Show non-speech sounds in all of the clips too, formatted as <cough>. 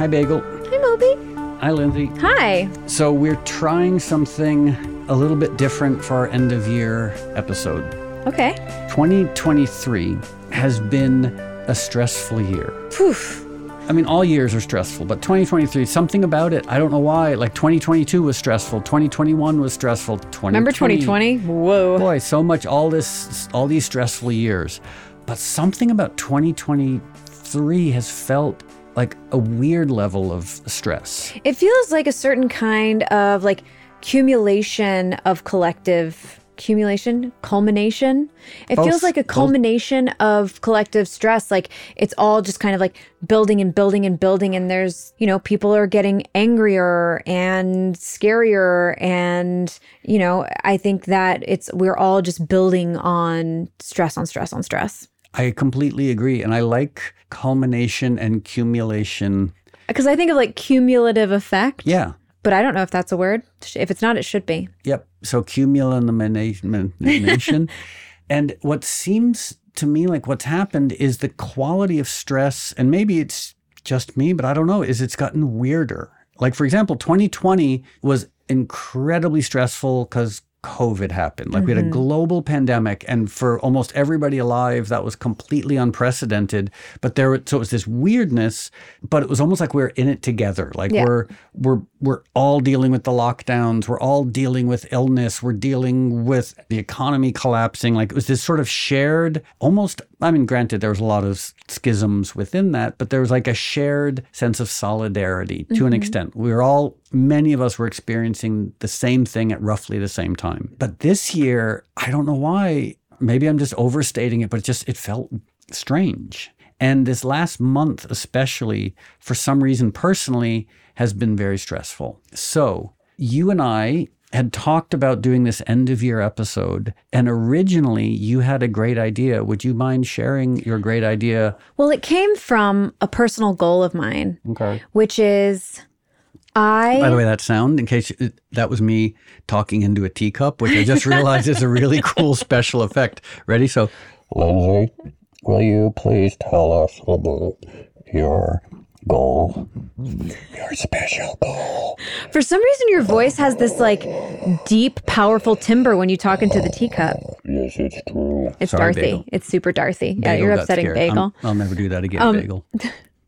Hi, Bagel. Hi, Moby. Hi, Lindsay. Hi. So, we're trying something a little bit different for our end of year episode. Okay. 2023 has been a stressful year. Poof. I mean, all years are stressful, but 2023, something about it, I don't know why. Like 2022 was stressful, 2021 was stressful. 2020, Remember 2020? Whoa. Boy, so much, all this, all these stressful years. But something about 2023 has felt like a weird level of stress. It feels like a certain kind of like accumulation of collective accumulation, culmination. It Both. feels like a Both. culmination of collective stress. Like it's all just kind of like building and building and building. And there's, you know, people are getting angrier and scarier. And, you know, I think that it's, we're all just building on stress on stress on stress. I completely agree. And I like culmination and accumulation. Because I think of like cumulative effect. Yeah. But I don't know if that's a word. If it's not, it should be. Yep. So cumulation. <laughs> and what seems to me like what's happened is the quality of stress, and maybe it's just me, but I don't know, is it's gotten weirder. Like, for example, 2020 was incredibly stressful because COVID happened. Like, we had a mm-hmm. global pandemic, and for almost everybody alive, that was completely unprecedented. But there, so it was this weirdness, but it was almost like we're in it together. Like, Yeah. we're we're we're all dealing with the lockdowns we're all dealing with illness we're dealing with the economy collapsing like it was this sort of shared almost i mean granted there was a lot of schisms within that but there was like a shared sense of solidarity to an mm-hmm. extent we were all many of us were experiencing the same thing at roughly the same time but this year i don't know why maybe i'm just overstating it but it just it felt strange and this last month, especially, for some reason personally, has been very stressful. So, you and I had talked about doing this end of year episode, and originally you had a great idea. Would you mind sharing your great idea? Well, it came from a personal goal of mine, Okay. which is I. By the way, that sound, in case that was me talking into a teacup, which I just realized is a really <laughs> cool special effect. Ready? So, Lindsay, will you please tell us about your goal? Your special goal. for some reason, your voice has this like deep, powerful timbre when you talk into the teacup. Yes, it's true. It's Sorry, Darcy. Bagel. It's super Darcy. yeah, Bagel you're got upsetting scared. Bagel. I'm- I'll never do that again, Um, Bagel. <laughs>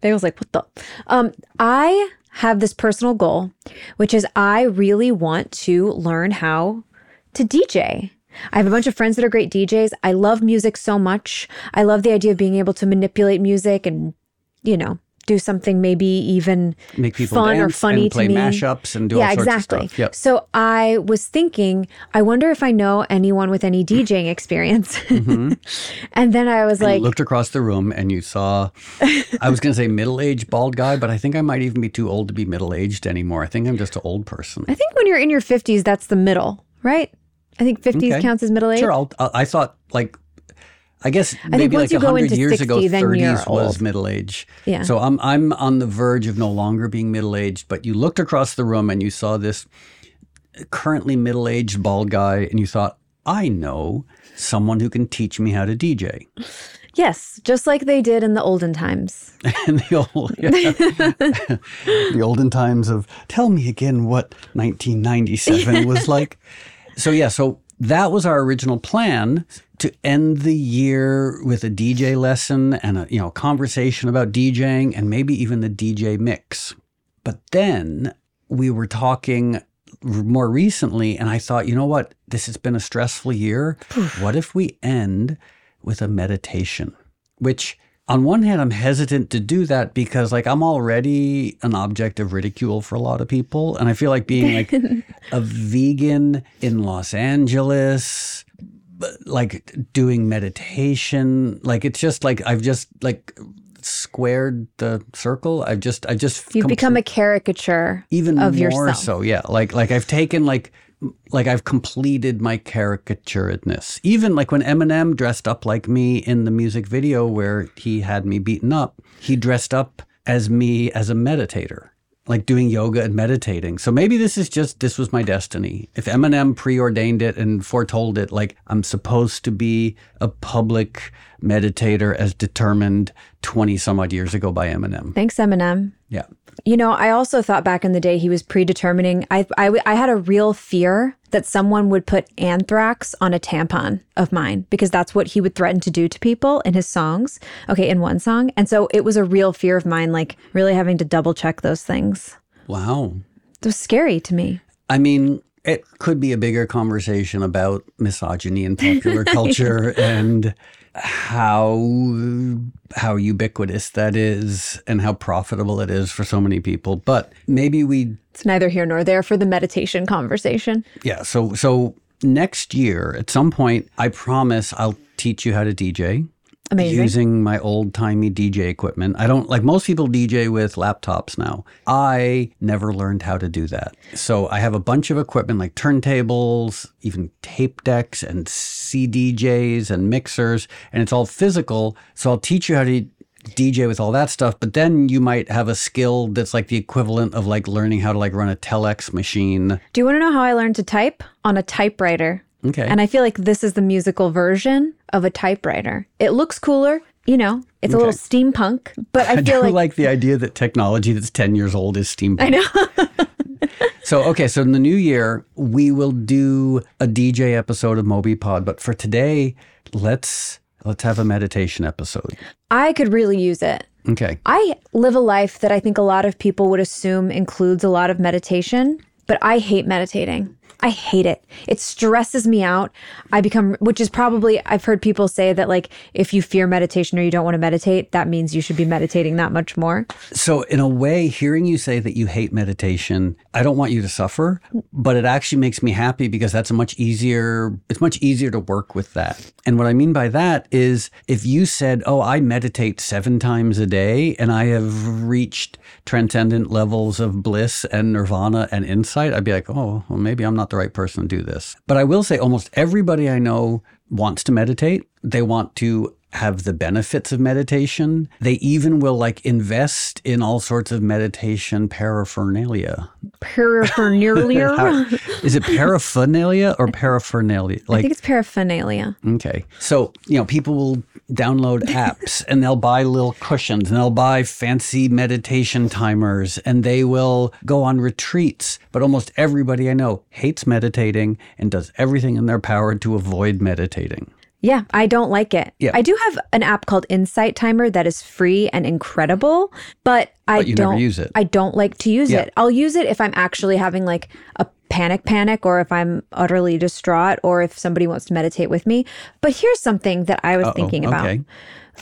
Bagel's like, what the? Um, I have this personal goal, which is I really want to learn how to DJ. I have a bunch of friends that are great DJs. I love music so much. I love the idea of being able to manipulate music and, you know, do something maybe even Make people fun or funny and play to me. mashups and do yeah, all sorts exactly. of stuff. Yep. So I was thinking, I wonder if I know anyone with any DJing experience. <laughs> and then I was Mm-hmm. And you like, looked across the room and you saw, I was going to say middle aged bald guy, but I think I might even be too old to be middle aged anymore. I think I'm just an old person. I think when you're in your 50s, that's the middle, right? I think 50s Okay. counts as middle age. Sure, I'll, I I thought like, I guess maybe once like you go 100 into years ago, 60, then you're 30s was middle age. Yeah. So I'm, I'm on the verge of no longer being middle aged, but you looked across the room and you saw this currently middle aged bald guy and you thought, I know someone who can teach me how to DJ. Yes, just like they did in the olden times. <laughs> in the old yeah. <laughs> the olden times of tell me again what 1997 <laughs> was like so yeah so that was our original plan to end the year with a DJ lesson and a you know conversation about DJing and maybe even the DJ mix. But then we were talking more recently and I thought you know what? This has been a stressful year. What if we end with a meditation? Which on one hand, I'm hesitant to do that because, like, I'm already an object of ridicule for a lot of people. And I feel like being like <laughs> a vegan in Los Angeles, like doing meditation, like, it's just like I've just like squared the circle. I've just, I just You've com- become a caricature even of more yourself. so yeah like like i've taken like like i've completed my caricaturedness. Even like when eminem dressed up like me in the music video where he had me beaten up he dressed up as me as a meditator like doing yoga and meditating. So maybe this is just this was my destiny. If eminem preordained it and foretold it like i'm supposed to be a public meditator as determined 20 some odd years ago by eminem. Thanks, Eminem. Yeah. You know, I also thought back in the day he was predetermining. I, I, I had a real fear that someone would put anthrax on a tampon of mine because that's what he would threaten to do to people in his songs. Okay, in one song. And so it was a real fear of mine, like really having to double check those things. Wow. It was scary to me. I mean, it could be a bigger conversation about misogyny in popular <laughs> culture and how how ubiquitous that is and how profitable it is for so many people. But maybe we It's neither here nor there for the meditation conversation. yeah, so so next year at some point I promise I'll teach you how to DJ. Amazing. Using my old timey DJ equipment. I don't like most people DJ with laptops now. I never learned how to do that. So I have a bunch of equipment like turntables, even tape decks and CDJs and mixers, and it's all physical. So I'll teach you how to DJ with all that stuff, but then you might have a skill that's like the equivalent of like learning how to like run a telex machine. Do you want to know how I learned to type? On a typewriter. Okay. And I feel like this is the musical version of a typewriter. It looks cooler, you know, it's a little steampunk, but I <laughs> I feel do like, like, the idea that technology that's 10 years old is steampunk. I know. <laughs> So, okay, so in the new year, we will do a DJ episode of Moby Pod, but for today, let's let's have a meditation episode. I could really use it. Okay. I live a life that I think a lot of people would assume includes a lot of meditation, but I hate meditating. I hate it. It stresses me out. I become, which is probably, I've heard people say that, like, if you fear meditation or you don't want to meditate, that means you should be meditating that much more. So, in a way, hearing you say that you hate meditation, I don't want you to suffer, but it actually makes me happy because that's a much easier, it's much easier to work with that. And what I mean by that is if you said, Oh, I meditate seven times a day and I have reached transcendent levels of bliss and nirvana and insight, I'd be like, Oh, well, maybe I'm not the right person to do this. But I will say almost everybody I know wants to meditate. They want to have the benefits of meditation. They even will like invest in all sorts of meditation paraphernalia. Paraphernalia. <laughs> How- is it paraphernalia or paraphernalia? Like, I think it's paraphernalia. okay. So, you know, people will download apps and they'll buy little cushions and they'll buy fancy meditation timers and they will go on retreats. But almost everybody I know hates meditating and does everything in their power to avoid meditating. Yeah, I don't like it. Yeah. I do have an app called Insight Timer that is free and incredible, but I But you don't use it. I don't like to use Yeah. it. I'll use it if I'm actually having like a panic panic or if I'm utterly distraught or if somebody wants to meditate with me. But here's something that I was thinking about. okay.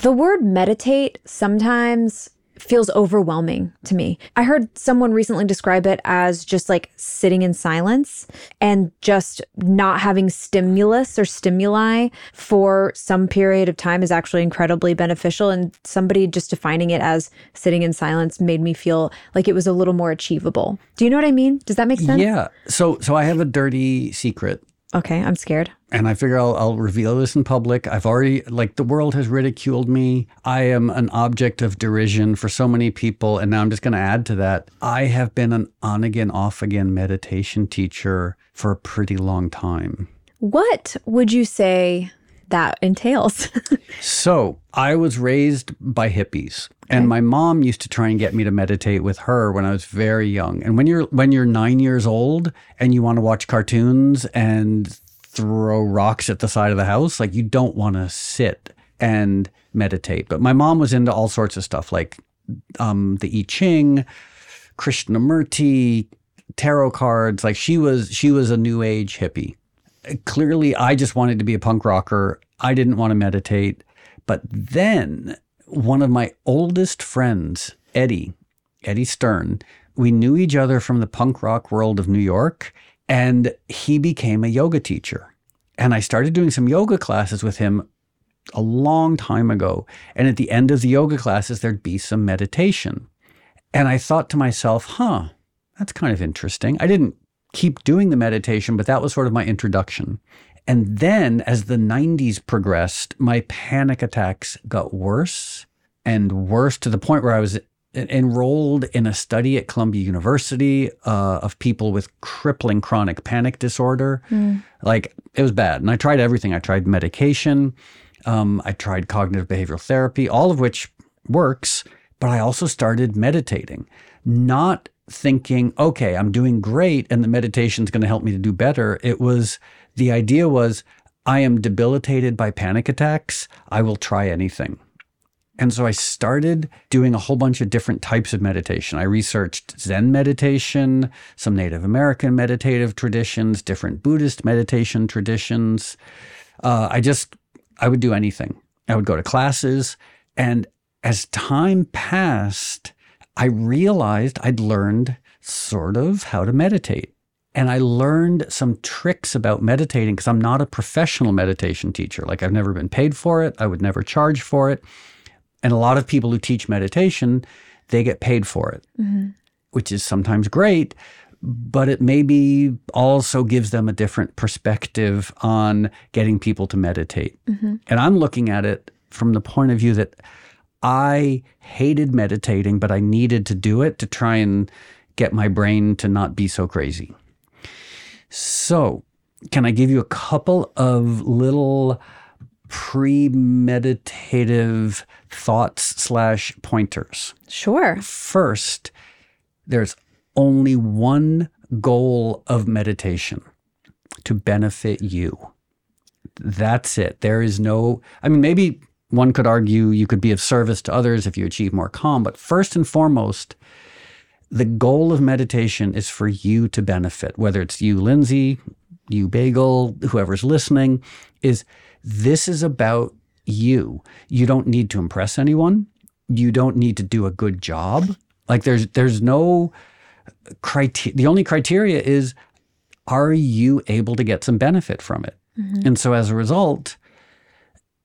The word meditate sometimes feels overwhelming to me. I heard someone recently describe it as just like sitting in silence and just not having stimulus or stimuli for some period of time is actually incredibly beneficial. And somebody just defining it as sitting in silence made me feel like it was a little more achievable. Do you know what I mean? Does that make sense? Yeah. So, so I have a dirty secret. Okay, I'm scared. and I figure I'll, I'll reveal this in public. I've already, like, the world has ridiculed me. I am an object of derision for so many people. And now I'm just going to add to that. I have been an on again, off again meditation teacher for a pretty long time. What would you say that entails? <laughs> So I was raised by hippies. And my mom used to try and get me to meditate with her when I was very young. And when you're when you're nine years old and you want to watch cartoons and throw rocks at the side of the house, like you don't want to sit and meditate. But my mom was into all sorts of stuff like um, the I Ching, Krishnamurti, tarot cards. Like she was she was a new age hippie clearly I just wanted to be a punk rocker. I didn't want to meditate. But then one of my oldest friends, Eddie, Eddie Stern, we knew each other from the punk rock world of New York, and he became a yoga teacher. And I started doing some yoga classes with him a long time ago. And at the end of the yoga classes, there'd be some meditation. And I thought to myself, huh, that's kind of interesting. I didn't keep doing the meditation, but that was sort of my introduction. And then as the 90s progressed, my panic attacks got worse and worse to the point where I was enrolled in a study at Columbia University uh, of people with crippling chronic panic disorder. Like it was bad. And I tried everything. I tried medication, um, I tried cognitive behavioral therapy, all of which works. but I also started meditating, not thinking, okay, I'm doing great and the meditation is going to help me to do better. It was the idea was I am debilitated by panic attacks. I will try anything. And so I started doing a whole bunch of different types of meditation. I researched Zen meditation, some Native American meditative traditions, different Buddhist meditation traditions. Uh, I just, I would do anything. I would go to classes. And as time passed, I realized I'd learned sort of how to meditate. And I learned some tricks about meditating because I'm not a professional meditation teacher. Like I've never been paid for it. I would never charge for it. And a lot of people who teach meditation, they get paid for it, mm-hmm. which is sometimes great, but it maybe also gives them a different perspective on getting people to meditate. Mm-hmm. And I'm looking at it from the point of view that I hated meditating, but I needed to do it to try and get my brain to not be so crazy. So, can I give you a couple of little premeditative thoughts slash pointers? Sure. First, there's only one goal of meditation to benefit you. That's it. There is no, I mean, maybe one could argue you could be of service to others if you achieve more calm, but first and foremost, the goal of meditation is for you to benefit, whether it's you, Lindsay, you, Bagel, whoever's listening, is this is about you. You don't need to impress anyone. You don't need to do a good job. Like there's there's no criteria. The only criteria is are you able to get some benefit from it? Mm-hmm. And so as a result,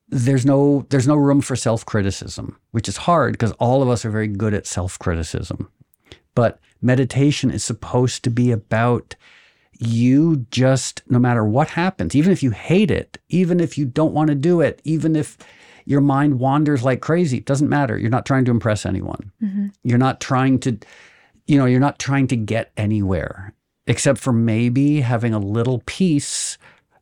there's no there's no room for self-criticism, which is hard because all of us are very good at self-criticism. But meditation is supposed to be about you just, no matter what happens, even if you hate it, even if you don't want to do it, even if your mind wanders like crazy, it doesn't matter. You're not trying to impress anyone. Mm-hmm. You're not trying to, you know, you're not trying to get anywhere except for maybe having a little peace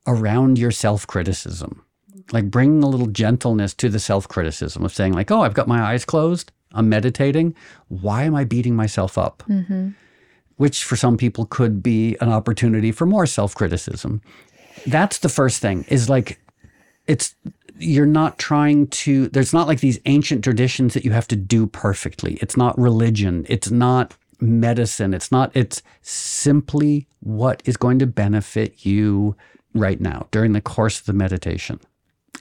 around your self criticism. Like bringing a little gentleness to the self criticism of saying, like, oh, I've got my eyes closed. I'm meditating. Why am I beating myself up? Mm-hmm which for some people could be an opportunity for more self criticism. That's the first thing is like, it's, you're not trying to, there's not like these ancient traditions that you have to do perfectly. It's not religion. It's not medicine. It's not, it's simply what is going to benefit you right now during the course of the meditation.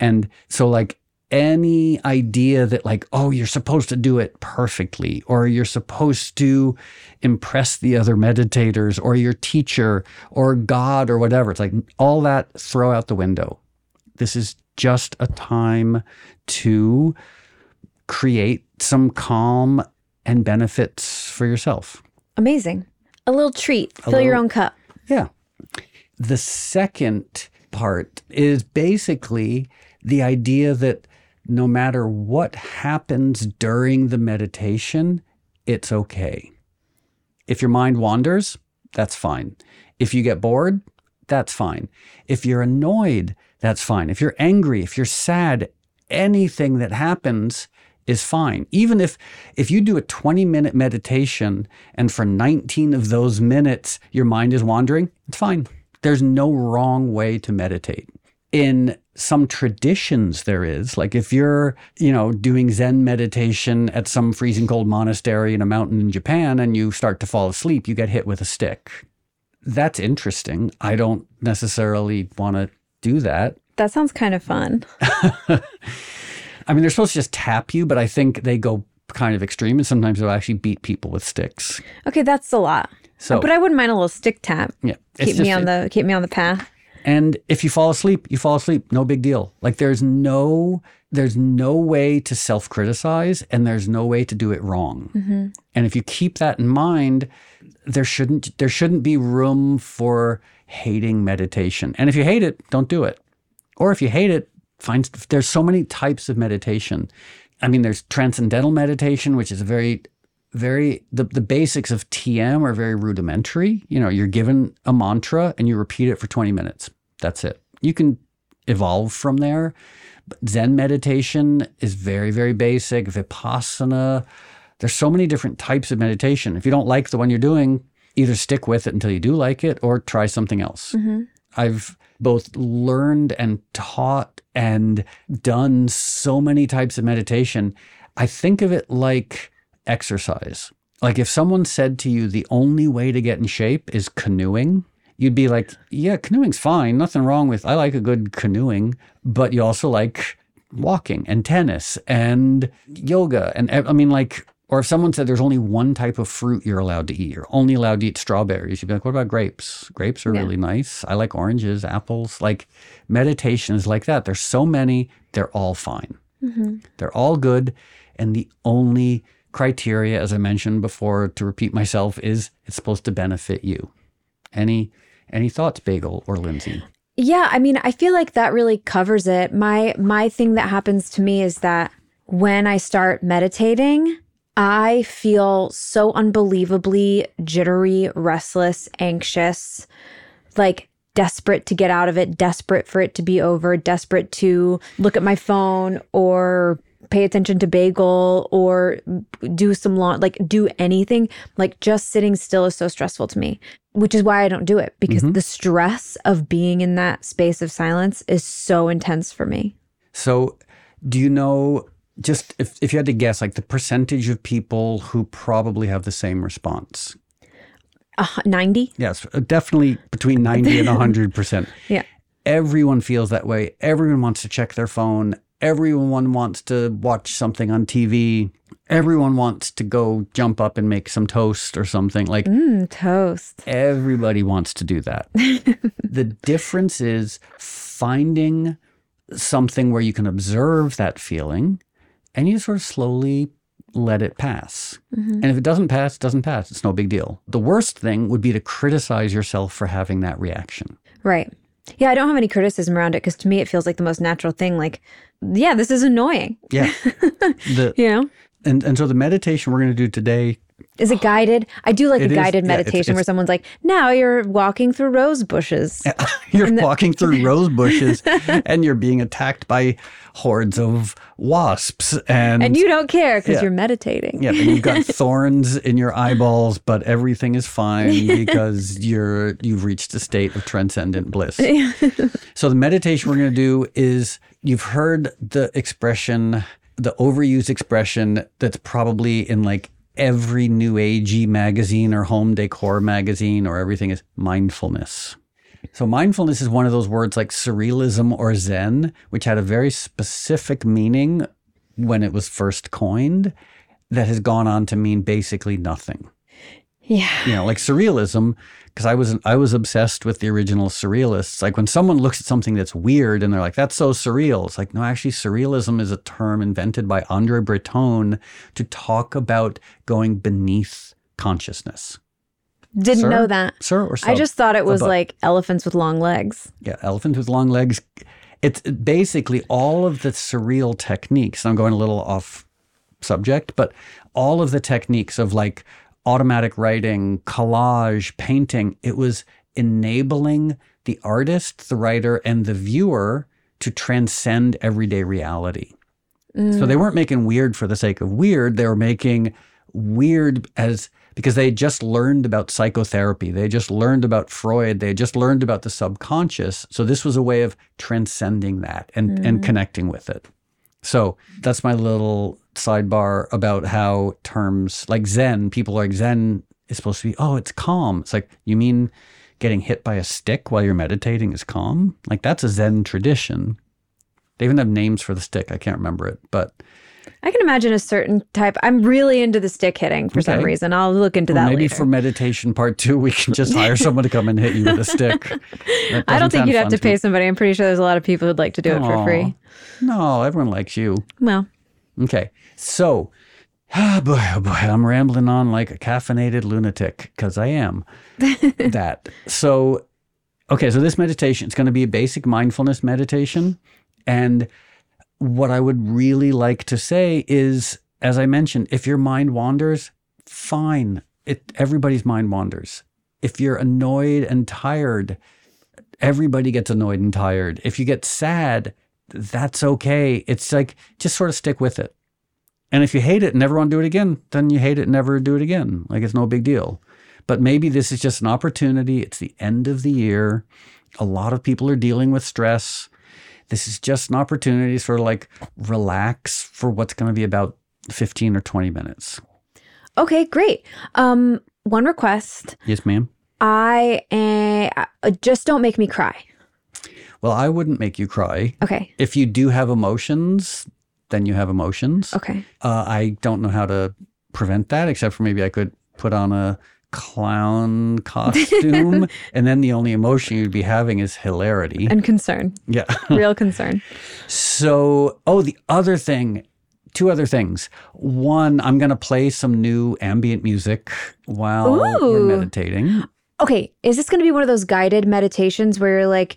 And so, like, any idea that like oh you're supposed to do it perfectly or you're supposed to impress the other meditators or your teacher or god or whatever it's like all that throw out the window. This is just a time to create some calm and benefits for yourself. Amazing. A little treat. A fill little, your own cup. Yeah. The second part is basically the idea that no matter what happens during the meditation, it's okay. If your mind wanders, that's fine. If you get bored, that's fine. If you're annoyed, that's fine. If you're angry, if you're sad, anything that happens is fine. Even if if you do a 20 minute meditation and for 19 of those minutes your mind is wandering, it's fine. There's no wrong way to meditate. In some traditions there is. Like if you're you know doing zen meditation at some freezing cold monastery in a mountain in japan and you start to fall asleep you get hit with a stick. That's interesting. I don't necessarily want to do that. That sounds kind of fun. <laughs> <laughs> I mean they're supposed to just tap you but i think they go kind of extreme and sometimes they'll actually beat people with sticks. Okay that's a lot. So but i wouldn't mind a little stick tap. Yeah keep me on the keep me on the path and if you fall asleep, you fall asleep. No big deal. Like there's no there's no way to self-criticize and there's no way to do it wrong. Mm-hmm. And if you keep that in mind, there shouldn't there shouldn't be room for hating meditation. And if you hate it, don't do it. Or if you hate it, find there's so many types of meditation. I mean, there's transcendental meditation, which is a very very the, the basics of TM are very rudimentary. You know, you're given a mantra and you repeat it for 20 minutes. That's it. You can evolve from there. But Zen meditation is very, very basic. Vipassana, there's so many different types of meditation. If you don't like the one you're doing, either stick with it until you do like it or try something else. Mm-hmm. I've both learned and taught and done so many types of meditation. I think of it like exercise. Like if someone said to you the only way to get in shape is canoeing, you'd be like, yeah, canoeing's fine. Nothing wrong with I like a good canoeing, but you also like walking and tennis and yoga and I mean like or if someone said there's only one type of fruit you're allowed to eat, you're only allowed to eat strawberries, you'd be like, what about grapes? Grapes are Yeah. really nice. I like oranges, apples. Like meditation is like that. There's so many, they're all fine. Mm-hmm. They're all good. And the only criteria, as I mentioned before, to repeat myself, is it's supposed to benefit you. Any any thoughts, Bagel or Lindsay? Yeah, I mean, I feel like that really covers it. My my thing that happens to me is that when I start meditating, I feel so unbelievably jittery, restless, anxious, like desperate to get out of it, desperate for it to be over, desperate to look at my phone or pay attention to bagel or do some lawn like do anything like just sitting still is so stressful to me which is why i don't do it because the stress of being in that space of silence is so intense for me So, do you know just if, if you had to guess, like the percentage of people who probably have the same response? uh, 90 Yes, definitely between 90 and 100%. <laughs> yeah Everyone feels that way. Everyone wants to check their phone. Everyone wants to watch something on TV. Everyone wants to go jump up and make some toast or something. Like mm, toast Everybody wants to do that. <laughs> the difference is finding something where you can observe that feeling and you sort of slowly let it pass. And if it doesn't pass, it doesn't pass. It's no big deal. The worst thing would be to criticize yourself for having that reaction. right yeah i don't have any criticism around it because to me it feels like the most natural thing like yeah this is annoying Yeah. <laughs> the, you know and, and so the meditation we're going to do today is it guided? I do like It a is- guided yeah, it's- meditation where it's- someone's like now you're walking through rose bushes. <laughs> You're walking through <laughs> rose bushes and you're being attacked by hordes of wasps and, and you don't care because Yeah. you're meditating. Yeah, and you've got <laughs> thorns in your eyeballs, but everything is fine because you're you've reached a state of transcendent bliss. so the meditation we're going to do is you've heard the expression, the overused expression that's probably in like every new agey magazine or home decor magazine or everything is mindfulness. So mindfulness is one of those words like surrealism or zen, which had a very specific meaning when it was first coined that has gone on to mean basically nothing. Yeah You know, like surrealism, because I was I was obsessed with the original surrealists. Like when someone looks at something that's weird and they're like, "That's so surreal," it's like, no, actually, surrealism is a term invented by Andre Breton to talk about going beneath consciousness. didn't Sir? know that Sir or I just thought it was Above. like elephants with long legs. Yeah, elephant with long legs. It's basically all of the surreal techniques. I'm going a little off subject, but all of the techniques of like automatic writing, collage, painting, it was enabling the artist, the writer, and the viewer to transcend everyday reality. So they mm. weren't making weird for the sake of weird. They were making weird as because they had just learned about psychotherapy. They had just learned about Freud. They had just learned about the subconscious. So this was a way of transcending that and, and mm. connecting with it. So that's my little sidebar about how terms like Zen, people are like Zen is supposed to be, oh, it's calm. It's like, you mean getting hit by a stick while you're meditating is calm? Like that's a Zen tradition. They even have names for the stick. I can't remember it, but I can imagine a certain type. I'm really into the stick hitting for some reason. I'll look into Well, that maybe later. for meditation part two, we can just hire <laughs> someone to come and hit you with a stick. I don't think you'd have to me. pay somebody. I'm pretty sure there's a lot of people who'd like to do it for free. No, everyone likes you. Well, Okay, so, ah, boy, oh boy, I'm rambling on like a caffeinated lunatic because I am <laughs> that. So, okay, so this meditation, it's going to be a basic mindfulness meditation. And what I would really like to say is, as I mentioned, if your mind wanders, fine. It, everybody's mind wanders. If you're annoyed and tired, everybody gets annoyed and tired. If you get sad, that's okay. It's like just sort of stick with it. And if you hate it and never want to do it again, then you hate it and never do it again. Like it's no big deal. But maybe this is just an opportunity. It's the end of the year. A lot of people are dealing with stress. This is just an opportunity to sort of like relax for what's going to be about 15 or 20 minutes. Okay, great. Um, one request. Yes, ma'am. I uh, just don't make me cry. Well, I wouldn't make you cry. Okay. If you do have emotions, then you have emotions. Okay. Uh, I don't know how to prevent that, except for maybe I could put on a clown costume, <laughs> and then the only emotion you'd be having is hilarity. And concern. Yeah. <laughs> Real concern. So, oh, the other thing, two other things. One, I'm going to play some new ambient music while we're meditating. Okay, is this going to be one of those guided meditations where you're like,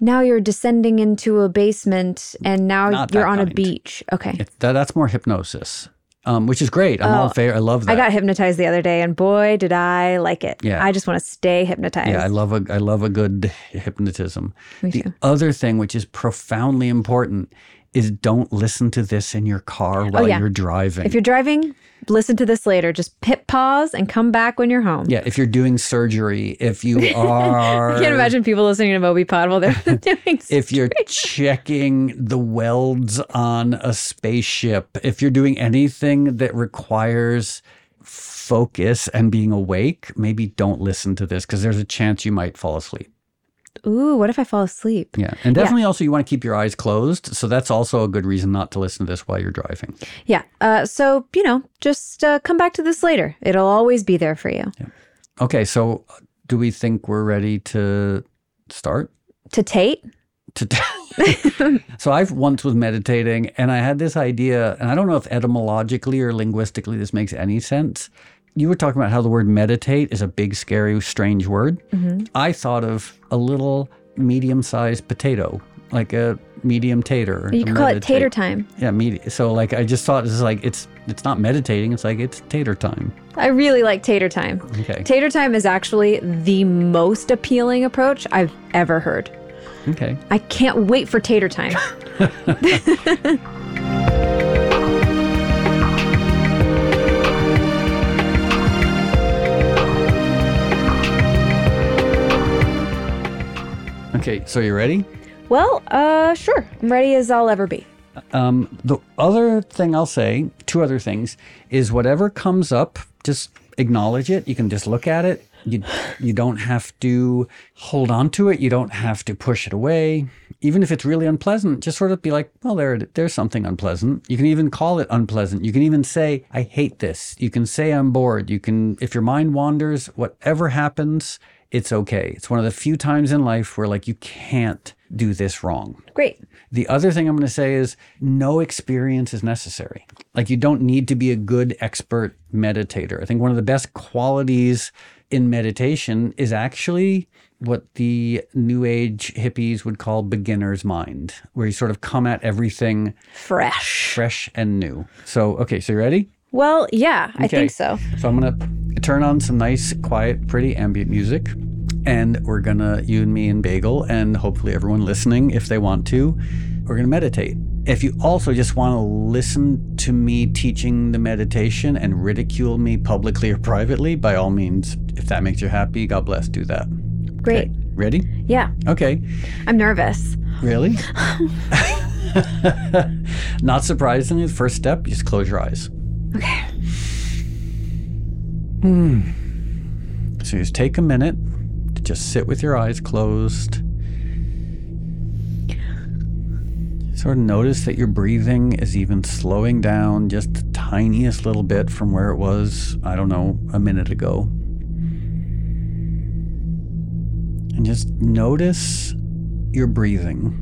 now you're descending into a basement and now Not you're on a beach? Okay. That, that's more hypnosis, um, which is great. I'm all Oh, in favor. I love that. I got hypnotized the other day and boy, did I like it. Yeah. I just want to stay hypnotized. Yeah, I love a I love a good hypnotism. Me the too. other thing, which is profoundly important, is don't listen to this in your car oh, while Oh, yeah. you're driving. if you're driving, listen to this later. Just hit pause and come back when you're home. yeah, if you're doing surgery, if you <laughs> are, I can't imagine people listening to Moby Pod while they're <laughs> doing if you're checking the welds on a spaceship, if you're doing anything that requires focus and being awake, maybe don't listen to this because there's a chance you might fall asleep. Ooh, what if I fall asleep? Yeah. And definitely also you want to keep your eyes closed. So that's also a good reason not to listen to this while you're driving. Yeah. Uh, so, you know, just uh, come back to this later. It'll always be there for you. Okay. So uh, do we think we're ready to start? To Tate? To <laughs> so I've once was meditating and I had this idea, and I don't know if etymologically or linguistically this makes any sense. You were talking about how the word meditate is a big, scary, strange word. Mm-hmm. I thought of a little medium sized potato, like a medium tater. You could call it tater time. Yeah, medi- so like I just thought is like it's it's not meditating, it's like it's tater time. I really like tater time. Okay. Tater time is actually the most appealing approach I've ever heard. Okay. I can't wait for tater time. <laughs> <laughs> Okay, so you ready? well, uh, sure. I'm ready as I'll ever be. Um, the other thing I'll say, two other things, is whatever comes up, just acknowledge it. You can just look at it. You you don't have to hold on to it. You don't have to push it away. Even if it's really unpleasant, just sort of be like, well, there there's something unpleasant. You can even call it unpleasant. You can even say, I hate this. You can say I'm bored. You can if your mind wanders, whatever happens, it's okay. It's one of the few times in life where like you can't do this wrong. Great. The other thing I'm going to say is no experience is necessary. Like you don't need to be a good expert meditator. I think one of the best qualities in meditation is actually what the new age hippies would call beginner's mind, where you sort of come at everything Fresh. fresh and new. So, okay, so you ready? Well, yeah, I think so. So I'm gonna turn on some nice, quiet, pretty ambient music, and we're gonna you and me and Bagel, and hopefully everyone listening, if they want to, we're gonna meditate. If you also just want to listen to me teaching the meditation and ridicule me publicly or privately, by all means, if that makes you happy, God bless, do that. Great. Okay. Ready? Yeah, Okay. I'm nervous. Really? <laughs> <laughs> Not surprisingly, the first step, just close your eyes. Okay. Hmm. So just take a minute to just sit with your eyes closed. Sort of notice that your breathing is even slowing down just the tiniest little bit from where it was, I don't know, a minute ago. And just notice your breathing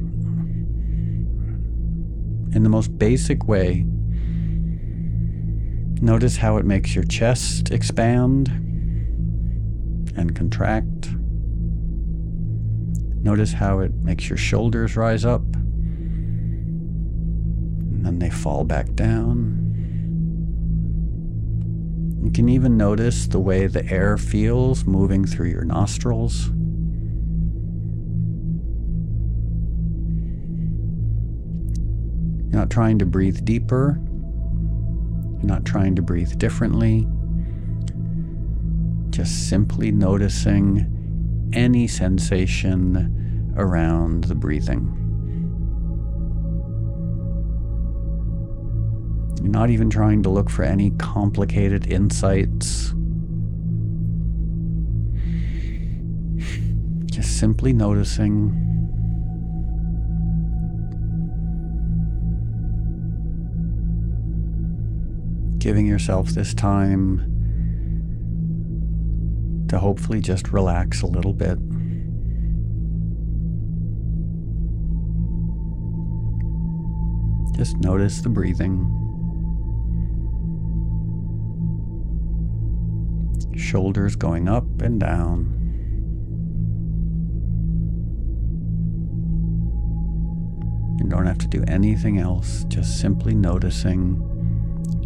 in the most basic way. Notice how it makes your chest expand and contract. Notice how it makes your shoulders rise up and then they fall back down. You can even notice the way the air feels moving through your nostrils. You're not trying to breathe deeper. You're not trying to breathe differently. Just simply noticing any sensation around the breathing. You're not even trying to look for any complicated insights. Just simply noticing. Giving yourself this time to hopefully just relax a little bit. Just notice the breathing. shoulders going up and down. You don't have to do anything else, just simply noticing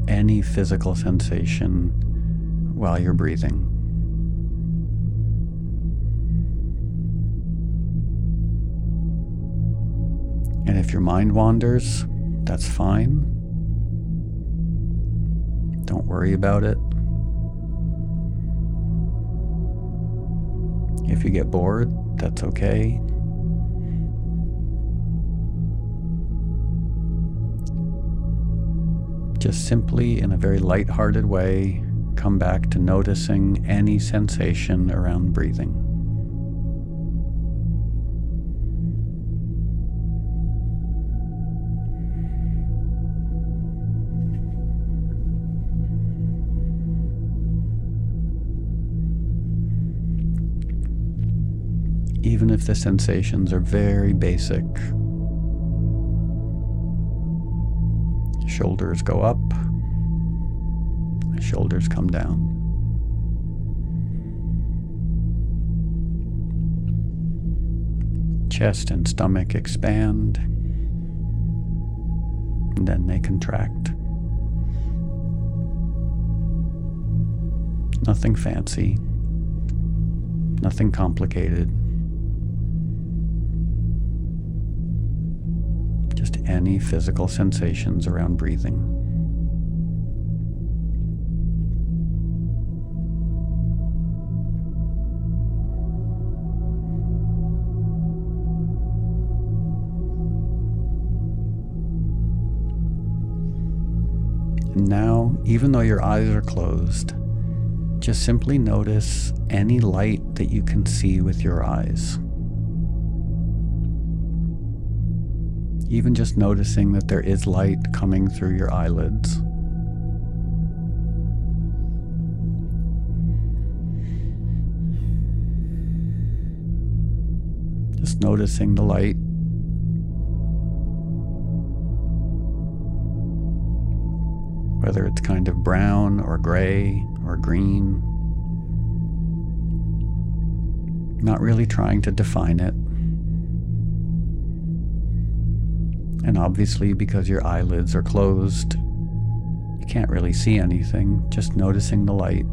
any physical sensation while you're breathing. And if your mind wanders, that's fine. Don't worry about it. If you get bored, that's okay. Just simply, in a very light-hearted way, come back to noticing any sensation around breathing. even if the sensations are very basic. Shoulders go up, shoulders come down. Chest and stomach expand, and then they contract. Nothing fancy, nothing complicated. Any physical sensations around breathing. Now, even though your eyes are closed, just simply notice any light that you can see with your eyes. Even just noticing that there is light coming through your eyelids. Just noticing the light. Whether it's kind of brown or gray or green. Not really trying to define it. And obviously, because your eyelids are closed, you can't really see anything, just noticing the light.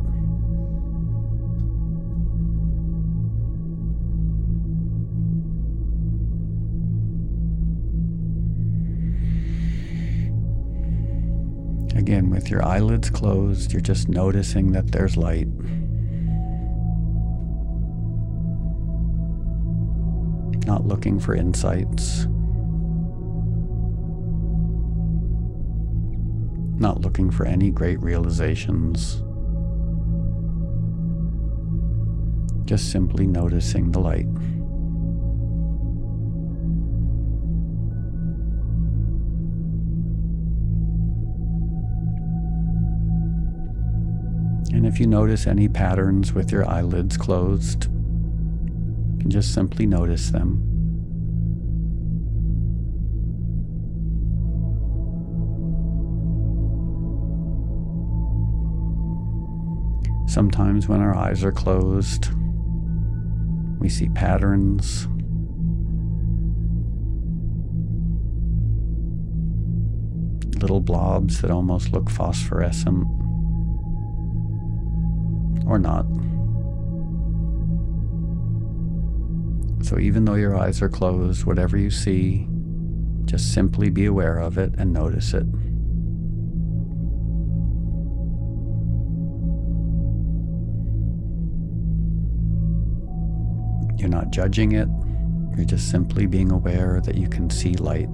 Again, with your eyelids closed, you're just noticing that there's light. Not looking for insights. Not looking for any great realizations. Just simply noticing the light. And if you notice any patterns with your eyelids closed, you can just simply notice them. Sometimes, when our eyes are closed, we see patterns. Little blobs that almost look phosphorescent. Or not. So, even though your eyes are closed, whatever you see, just simply be aware of it and notice it. You're not judging it, you're just simply being aware that you can see light.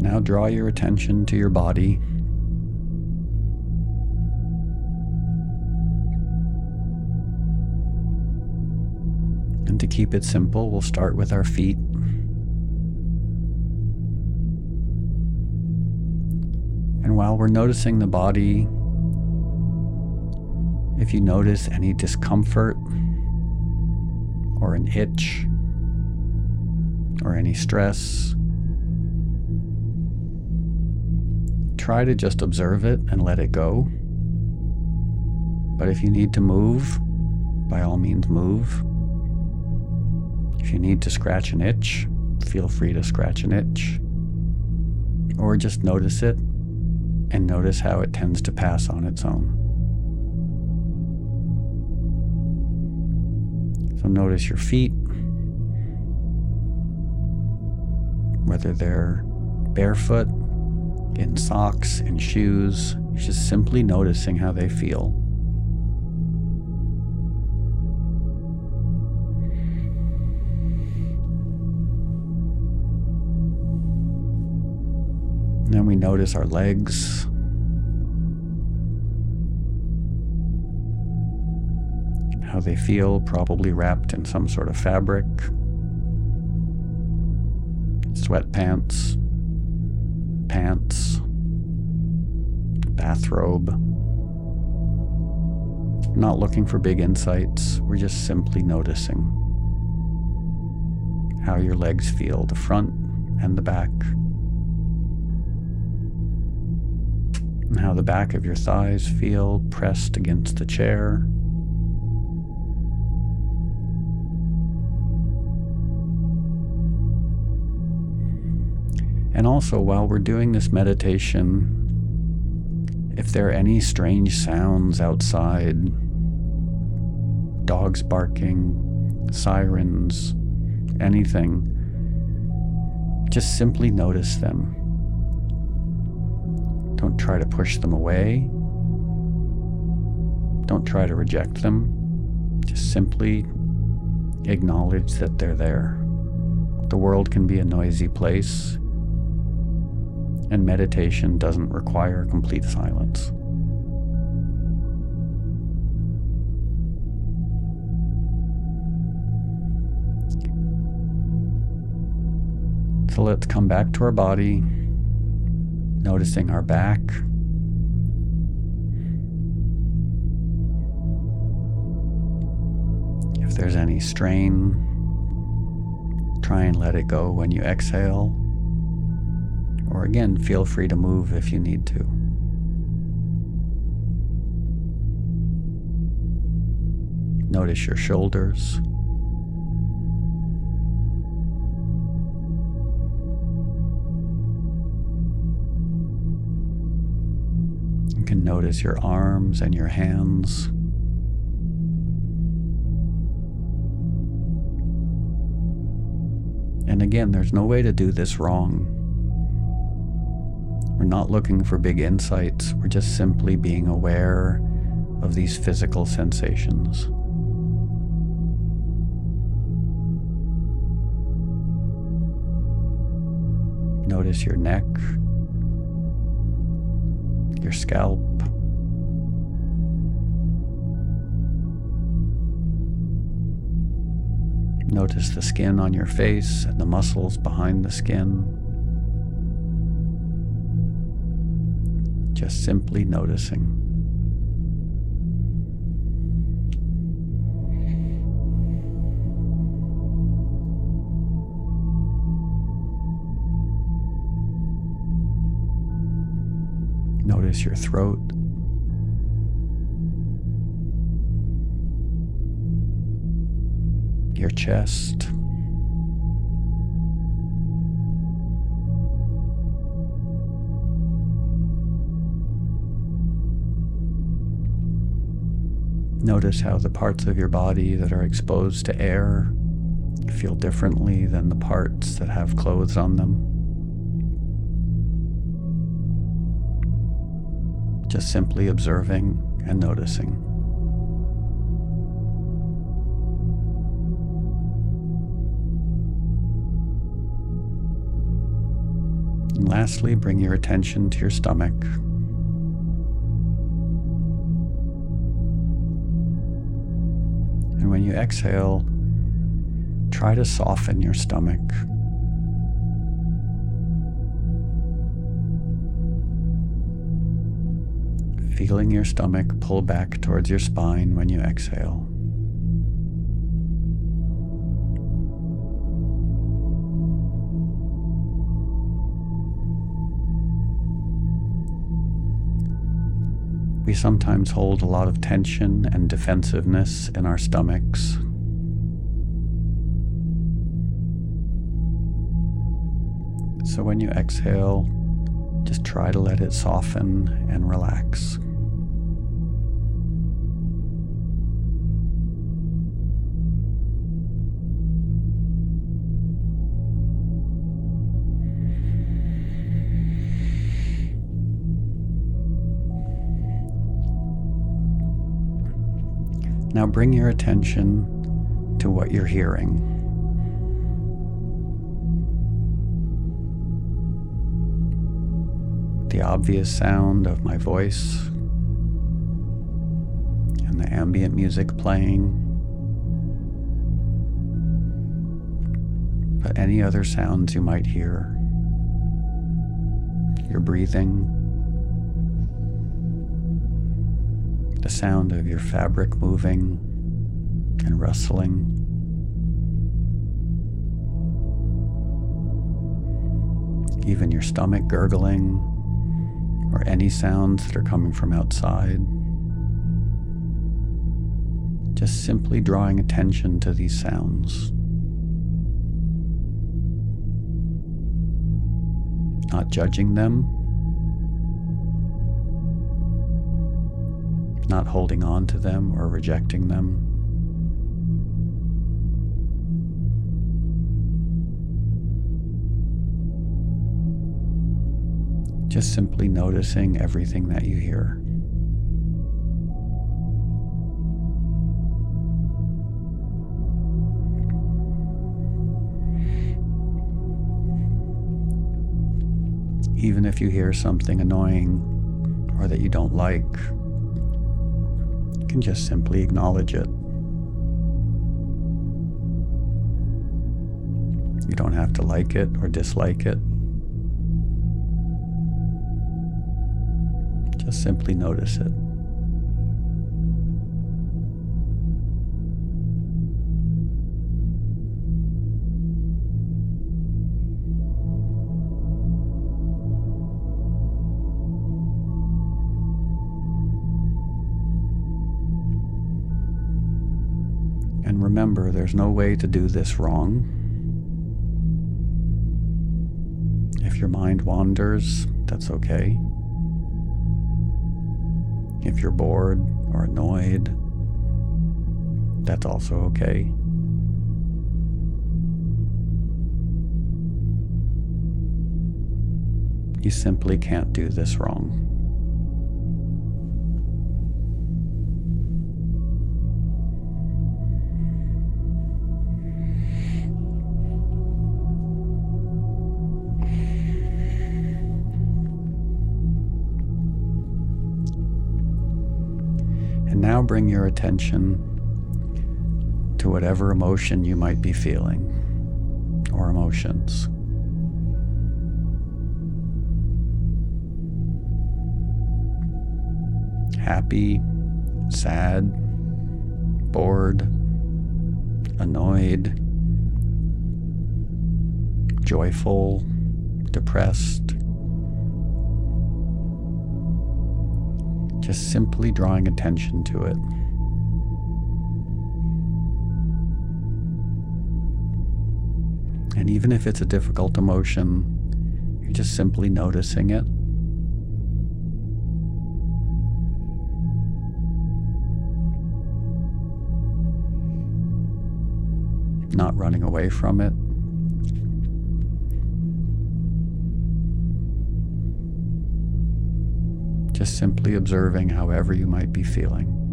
Now draw your attention to your body. Keep it simple, we'll start with our feet. And while we're noticing the body, if you notice any discomfort or an itch or any stress, try to just observe it and let it go. But if you need to move, by all means move. If you need to scratch an itch, feel free to scratch an itch. Or just notice it and notice how it tends to pass on its own. So notice your feet, whether they're barefoot, in socks, in shoes, just simply noticing how they feel. Notice our legs. How they feel, probably wrapped in some sort of fabric. Sweatpants, pants, bathrobe. Not looking for big insights, we're just simply noticing how your legs feel, the front and the back. And how the back of your thighs feel pressed against the chair. And also, while we're doing this meditation, if there are any strange sounds outside, dogs barking, sirens, anything, just simply notice them. Don't try to push them away. Don't try to reject them. Just simply acknowledge that they're there. The world can be a noisy place, and meditation doesn't require complete silence. So let's come back to our body noticing our back. If there's any strain, try and let it go when you exhale. Or again, feel free to move if you need to. Notice your shoulders. Can notice your arms and your hands. And again, there's no way to do this wrong. We're not looking for big insights, we're just simply being aware of these physical sensations. Notice your neck, your scalp. Notice the skin on your face and the muscles behind the skin. Just simply noticing. Your throat. Your chest. Notice how the parts of your body that are exposed to air feel differently than the parts that have clothes on them. Just simply observing and noticing. And lastly, bring your attention to your stomach. And when you exhale, try to soften your stomach. Feeling your stomach pull back towards your spine when you exhale. We sometimes hold a lot of tension and defensiveness in our stomachs. So when you exhale, just try to let it soften and relax. Bring your attention to what you're hearing. The obvious sound of my voice and the ambient music playing. But any other sounds you might hear. Your breathing. The sound of your fabric moving and rustling. Even your stomach gurgling, or any sounds that are coming from outside. Just simply drawing attention to these sounds. Not judging them, not holding on to them or rejecting them. Just simply noticing everything that you hear. Even if you hear something annoying or that you don't like, can just simply acknowledge it. You don't have to like it or dislike it. Just simply notice it. There's no way to do this wrong. If your mind wanders, that's okay. If you're bored or annoyed, that's also okay. You simply can't do this wrong. Bring your attention to whatever emotion you might be feeling or emotions. Happy, sad, bored, annoyed, joyful, depressed. Just simply drawing attention to it. And even if it's a difficult emotion, you're just simply noticing it. not running away from it. Just simply observing however you might be feeling.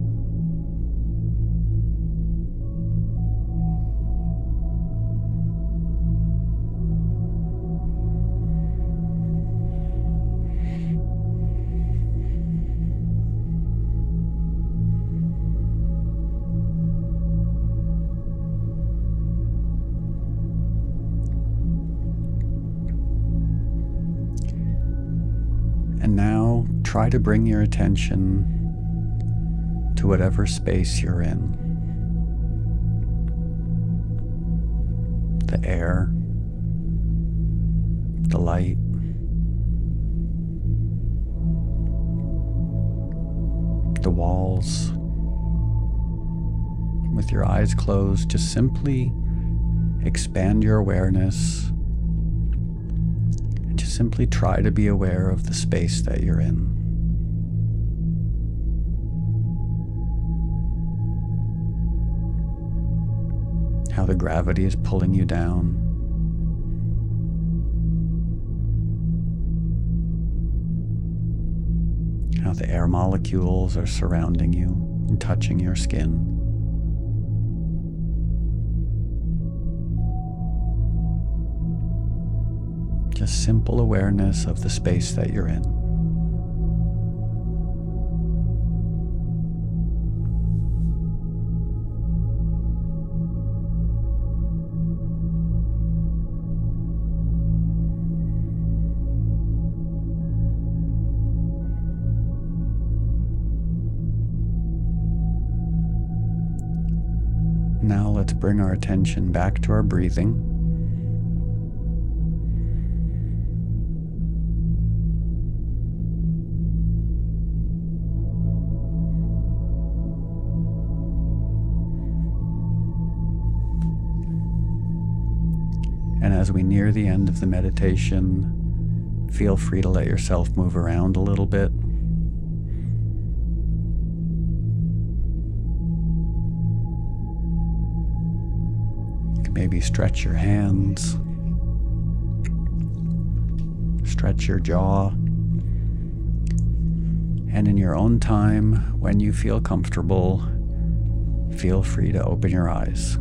To bring your attention to whatever space you're in. The air, the light, the walls. With your eyes closed, just simply expand your awareness and just simply try to be aware of the space that you're in. How the gravity is pulling you down. How the air molecules are surrounding you and touching your skin. Just simple awareness of the space that you're in. Our attention back to our breathing. And as we near the end of the meditation, feel free to let yourself move around a little bit. Maybe stretch your hands, stretch your jaw. And in your own time, when you feel comfortable, feel free to open your eyes.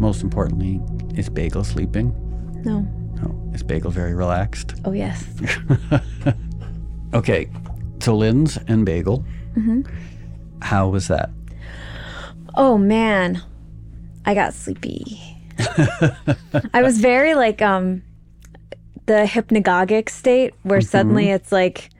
Most importantly, is Bagel sleeping? No. No. Is Bagel very relaxed? Oh, yes. <laughs> Okay, so Linds and Bagel. How was that? Oh, man. I got sleepy. I was very like um the hypnagogic state where suddenly it's like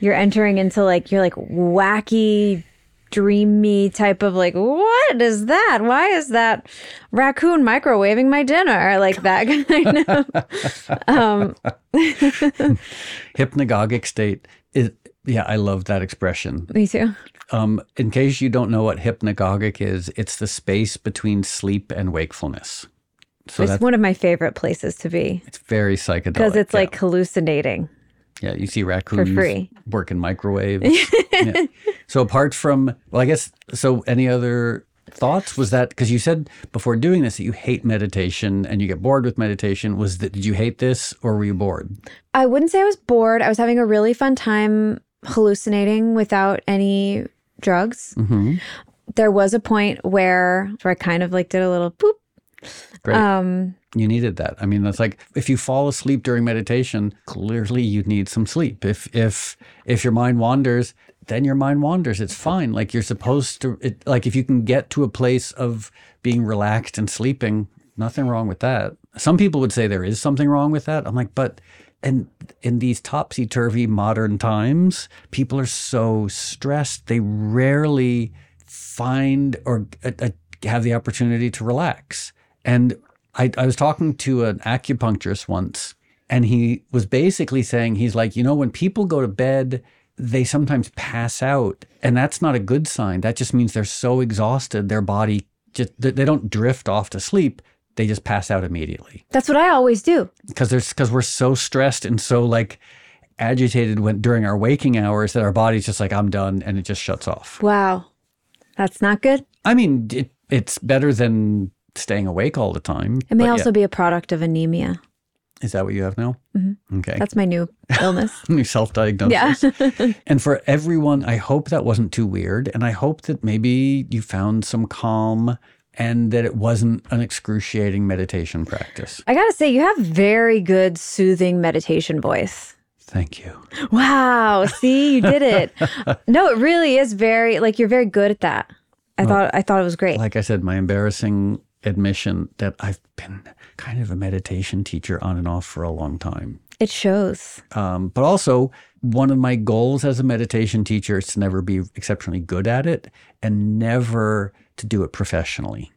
you're entering into like you're like wacky dreamy type of like what is that why is that raccoon microwaving my dinner <laughs> like that kind of um <laughs> Hypnagogic state is yeah, I love that expression. me too Um, in case you don't know what hypnagogic is, it's the space between sleep and wakefulness. So it's that's one of my favorite places to be it's very psychedelic. because it's yeah. like hallucinating yeah, you see raccoons For free. working microwaves. <laughs> Yeah. So apart from well, I guess so. Any other thoughts? Was that because you said before doing this that you hate meditation and you get bored with meditation? Was that did you hate this or were you bored? I wouldn't say I was bored. I was having a really fun time hallucinating without any drugs. Mm-hmm. There was a point where where I kind of like did a little poop. Great. Um, you needed that. I mean, that's like if you fall asleep during meditation, clearly you need some sleep. If if if your mind wanders, then your mind wanders. It's fine. Like you're supposed to. It, like if you can get to a place of being relaxed and sleeping, nothing wrong with that. Some people would say there is something wrong with that. I'm like, but and in these topsy turvy modern times, people are so stressed. They rarely find or uh, uh, have the opportunity to relax. And I, I was talking to an acupuncturist once, and he was basically saying, he's like, you know, when people go to bed, they sometimes pass out, and that's not a good sign. That just means they're so exhausted, their body just, they they don't drift off to sleep. They just pass out immediately that's what I always do. because there's because we're so stressed and so like agitated when during our waking hours that our body's just like I'm done and it just shuts off. Wow. That's not good. I mean, it, it's better than staying awake all the time. It may also yeah. be a product of anemia. Is that what you have now? Mm-hmm. Okay. That's my new illness. <laughs> Your self-diagnosis. yeah. <laughs> And for everyone, I hope that wasn't too weird. And I hope that maybe you found some calm and that it wasn't an excruciating meditation practice. I gotta say, you have very good soothing meditation voice. Thank you. Wow. See, you did it. <laughs> no, it really is very like you're very good at that. I thought I thought it was great. Like I said, my embarrassing admission that I've been kind of a meditation teacher on and off for a long time. It shows. Um, but also, one of my goals as a meditation teacher is to never be exceptionally good at it and never to do it professionally.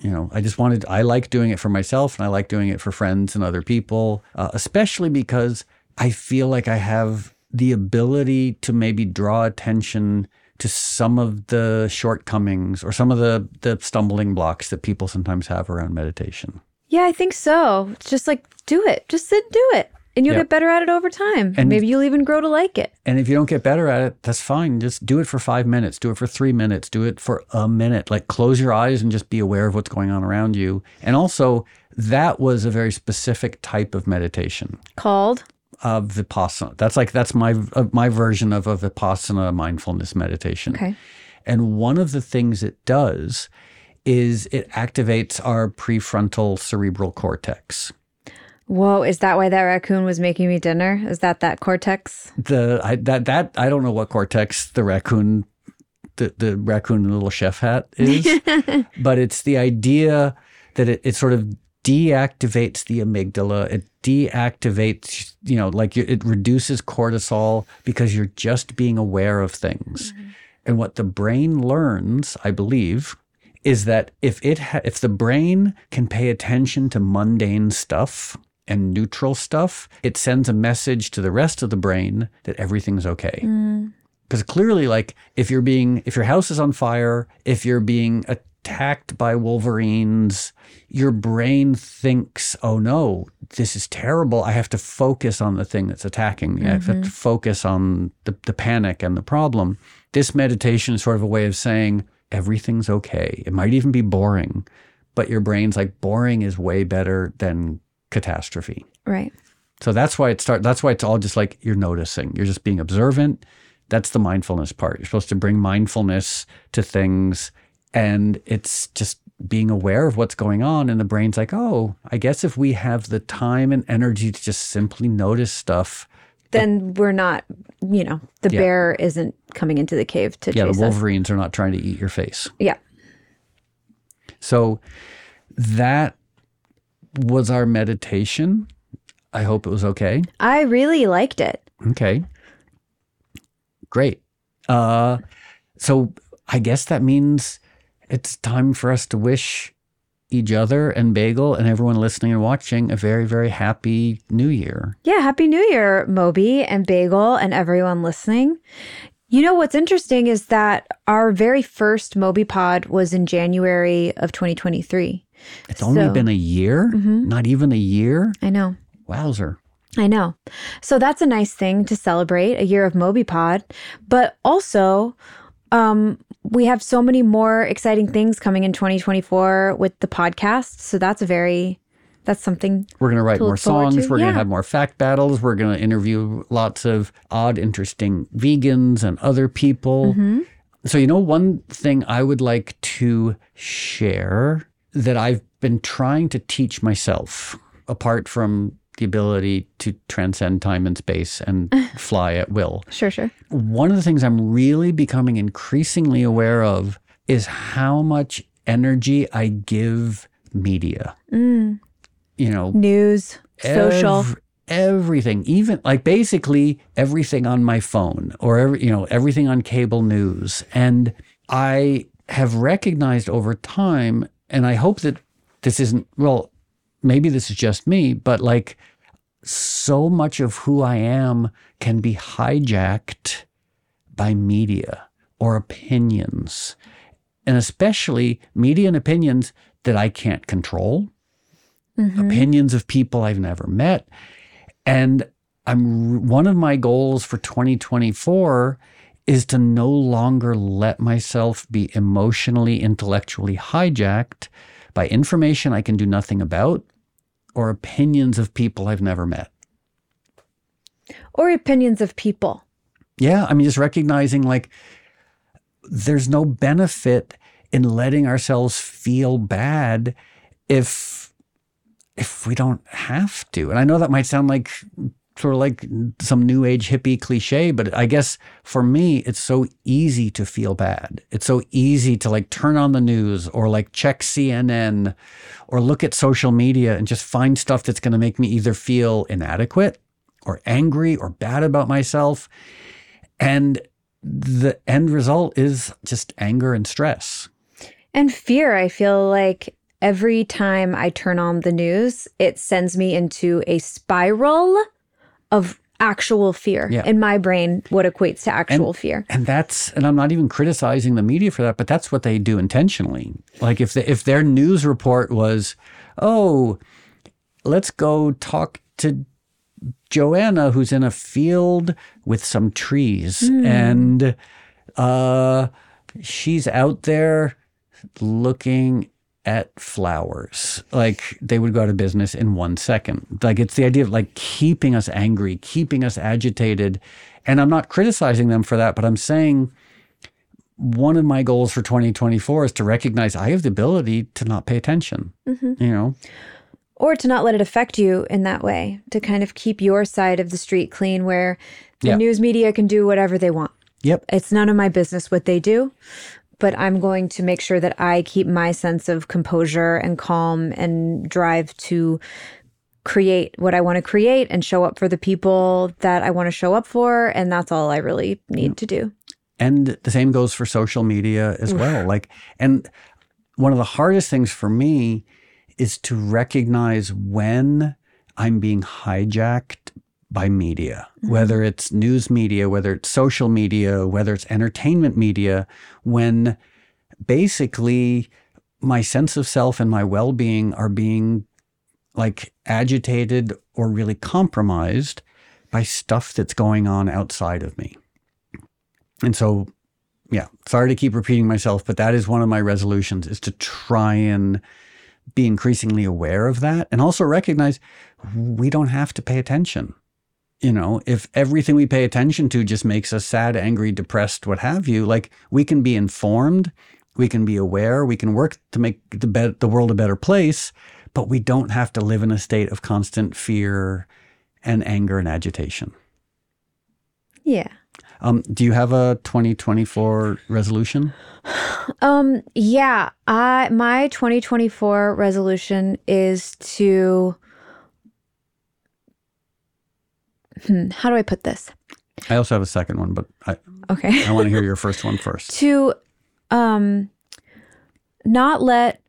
You know, I just wanted, I like doing it for myself and I like doing it for friends and other people, uh, especially because I feel like I have the ability to maybe draw attention to some of the shortcomings or some of the, the stumbling blocks that people sometimes have around meditation. Yeah, I think so. It's just like do it. Just sit and do it. And you'll Yeah. get better at it over time. And- Maybe you'll even grow to like it. And if you don't get better at it, that's fine. Just do it for five minutes, do it for three minutes, do it for a minute. Like close your eyes and just be aware of what's going on around you. And also, that was a very specific type of meditation Called of vipassana. That's like that's my uh, my version of a vipassana mindfulness meditation. Okay. And one of the things it does is it activates our prefrontal cerebral cortex. Whoa, is that why that raccoon was making me dinner? Is that that cortex? the I, that that I don't know what cortex the raccoon the, the raccoon in the little chef hat <laughs> is, but it's the idea that it, it sort of deactivates the amygdala. It deactivates, you know, like it reduces cortisol because you're just being aware of things. Mm-hmm. And what the brain learns, I believe, is that if it ha- if the brain can pay attention to mundane stuff and neutral stuff, it sends a message to the rest of the brain that everything's okay. Mm. Because clearly, like if you're being if your house is on fire, if you're being attacked by wolverines, your brain thinks, "Oh no, this is terrible. I have to focus on the thing that's attacking me. I have to mm-hmm. focus on the, the panic and the problem." This meditation is sort of a way of saying everything's okay. It might even be boring, but your brain's like boring is way better than catastrophe. Right. So that's why it start. That's why it's all just like you're noticing. You're just being observant. That's the mindfulness part. You're supposed to bring mindfulness to things, and it's just being aware of what's going on. And the brain's like, oh, I guess if we have the time and energy to just simply notice stuff, Then we're not, you know, the Yeah. bear isn't coming into the cave to yeah, the us. wolverines are not trying to eat your face. Yeah. So that was our meditation. I hope it was okay. I really liked it. Okay. Great. Uh, so I guess that means it's time for us to wish each other and Bagel and everyone listening and watching a very, very happy new year. Yeah, happy new year, Moby and Bagel and everyone listening. You know what's interesting is that our very first Moby pod was in January of 2023. It's only been a year, not even a year. I know. Wowzer. I know. So that's a nice thing to celebrate a year of MobyPod. But also, um, we have so many more exciting things coming in 2024 with the podcast. So that's a very, that's something. We're going to write To more songs. to, We're going to have more fact battles. We're going to interview lots of odd, interesting vegans and other people. Mm-hmm. So, you know, one thing I would like to share that I've been trying to teach myself, apart from the ability to transcend time and space and <laughs> fly at will. Sure, sure. One of the things I'm really becoming increasingly aware of is how much energy I give media. Mm. You know, News, social. Everything, even like basically everything on my phone or every, you know everything on cable news, and I have recognized over time, and I hope that this isn't well, maybe this is just me, but like so much of who I am can be hijacked by media or opinions, and especially media and opinions that I can't control mm-hmm. opinions of people I've never met. And I'm one of my goals for 2024 is to no longer let myself be emotionally, intellectually hijacked by information I can do nothing about or opinions of people I've never met. Or opinions of people. Yeah, I mean, just recognizing like there's no benefit in letting ourselves feel bad if if we don't have to. And I know that might sound like sort of like some new age hippie cliche, but I guess for me, it's so easy to feel bad. It's so easy to like turn on the news or like check CNN or look at social media and just find stuff that's going to make me either feel inadequate or angry or bad about myself. And the end result is just anger and stress. And fear, I feel like every time I turn on the news, it sends me into a spiral of actual fear Yeah. in my brain, what equates to actual fear. And that's and I'm not even criticizing the media for that, but that's what they do intentionally. Like if the, if their news report was, "Oh, let's go talk to Joanna who's in a field with some trees and uh she's out there looking at flowers. Like they would go out of business in one second. Like it's the idea of like keeping us angry, keeping us agitated. And I'm not criticizing them for that, but I'm saying one of my goals for 2024 is to recognize I have the ability to not pay attention. Mm-hmm. You know, Or to not let it affect you in that way, to kind of keep your side of the street clean where the Yeah. news media can do whatever they want. yep. It's none of my business what they do, but I'm going to make sure that I keep my sense of composure and calm and drive to create what I want to create and show up for the people that I want to show up for. And that's all I really need to do. And the same goes for social media as well. Like, and one of the hardest things for me is to recognize when I'm being hijacked by media, mm-hmm. whether it's news media, whether it's social media, whether it's entertainment media, when basically my sense of self and my well being are being like agitated or really compromised by stuff that's going on outside of me. And so, yeah, sorry to keep repeating myself, but that is one of my resolutions is to try and be increasingly aware of that and also recognize we don't have to pay attention. You know, if everything we pay attention to just makes us sad, angry, depressed, what have you, like we can be informed, we can be aware, we can work to make the, be- the world a better place, but we don't have to live in a state of constant fear and anger and agitation. Yeah. Um, do you have a 2024 resolution? <sighs> Um yeah, I my 2024 resolution is to hmm, how do I put this? I also have a second one, but I, Okay. I want to hear your first one <laughs> first. to um not let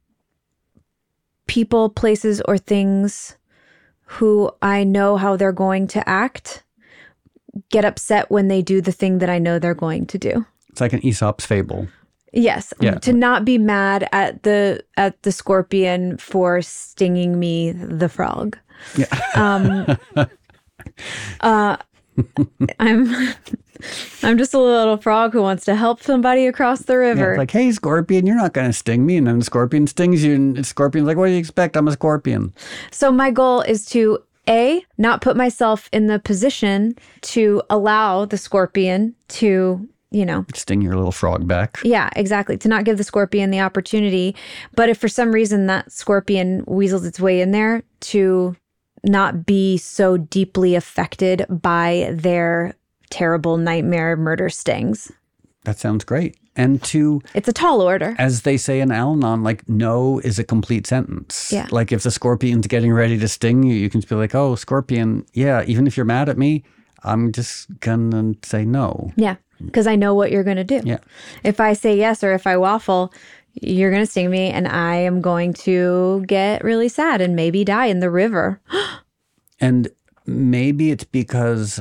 people, places or things who I know how they're going to act get upset when they do the thing that I know they're going to do. It's like an Aesop's fable. Yes, Yeah. to not be mad at the at the scorpion for stinging me the frog. Yeah. Um <laughs> uh I'm I'm just a little frog who wants to help somebody across the Yeah, river. it's like, hey, scorpion, you're not going to sting me. And then the scorpion stings you. And the scorpion's like, what do you expect? I'm a scorpion. So my goal is to a not put myself in the position to allow the scorpion to, you know, Sting your little frog back. yeah, exactly, to not give the scorpion the opportunity. But if for some reason that scorpion weasels its way in there, to not be so deeply affected by their terrible nightmare murder stings. That sounds great. And to, It's a tall order. as they say in Al Anon, like, no is a complete sentence. Yeah. Like, if the scorpion's getting ready to sting you, you can just be like, oh, scorpion, yeah, even if you're mad at me, I'm just to say no. Yeah, because I know what you're to do. Yeah. If I say yes or if I waffle, you're going to sting me and I am going to get really sad and maybe die in the river. <gasps> And maybe it's because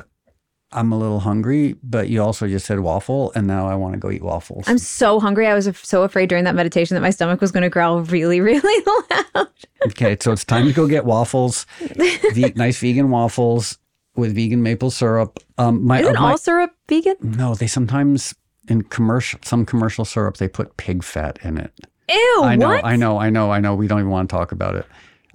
I'm a little hungry, but you also just said waffle, and now I want to go eat waffles. I'm so hungry. I was so afraid during that meditation that my stomach was going to growl really, <laughs> really loud. okay, so it's time to go get waffles, <laughs> ve- nice vegan waffles. with vegan maple syrup. Um, my, Isn't uh, my- all syrup vegan? no, they sometimes in commercial some commercial syrup they put pig fat in it. Ew, I know, what? I know, I know, I know. We don't even want to talk about it.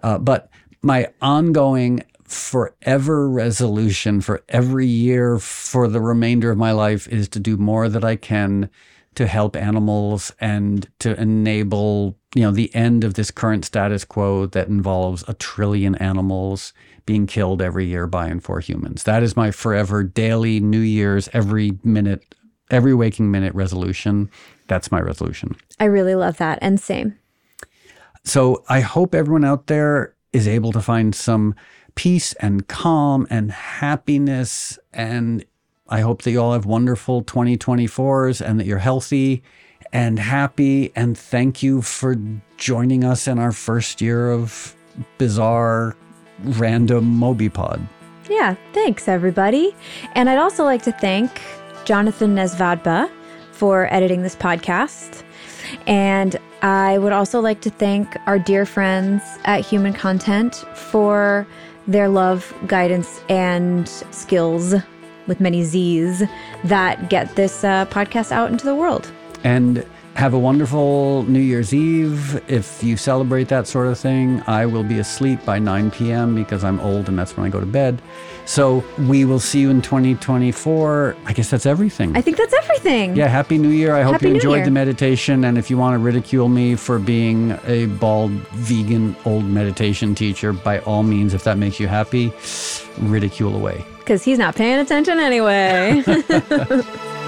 Uh, but my ongoing forever resolution for every year for the remainder of my life is to do more that I can to help animals and to enable, you know, the end of this current status quo that involves a trillion animals being killed every year by and for humans. That is my forever daily New Year's every minute every waking minute resolution. That's my resolution. I really love that. And same. So I hope everyone out there is able to find some peace and calm and happiness. And I hope that you all have wonderful 2024s and that you're healthy and happy. And thank you for joining us in our first year of bizarre random MobyPod. Yeah, thanks everybody. And I'd also like to thank Jonathan Nesvadba for editing this podcast. And I would also like to thank our dear friends at Human Content for their love, guidance, and skills with many Z's that get this uh, podcast out into the world. And have a wonderful New Year's Eve. If you celebrate that sort of thing, I will be asleep by 9 p.m. because I'm old and that's when I go to bed. So we will see you in 2024. I guess that's everything. I think that's everything. yeah, Happy New Year. I hope Happy you enjoyed the meditation. And if you want to ridicule me for being a bald, vegan, old meditation teacher, by all means, if that makes you happy, ridicule away. Because he's not paying attention anyway. <laughs> <laughs>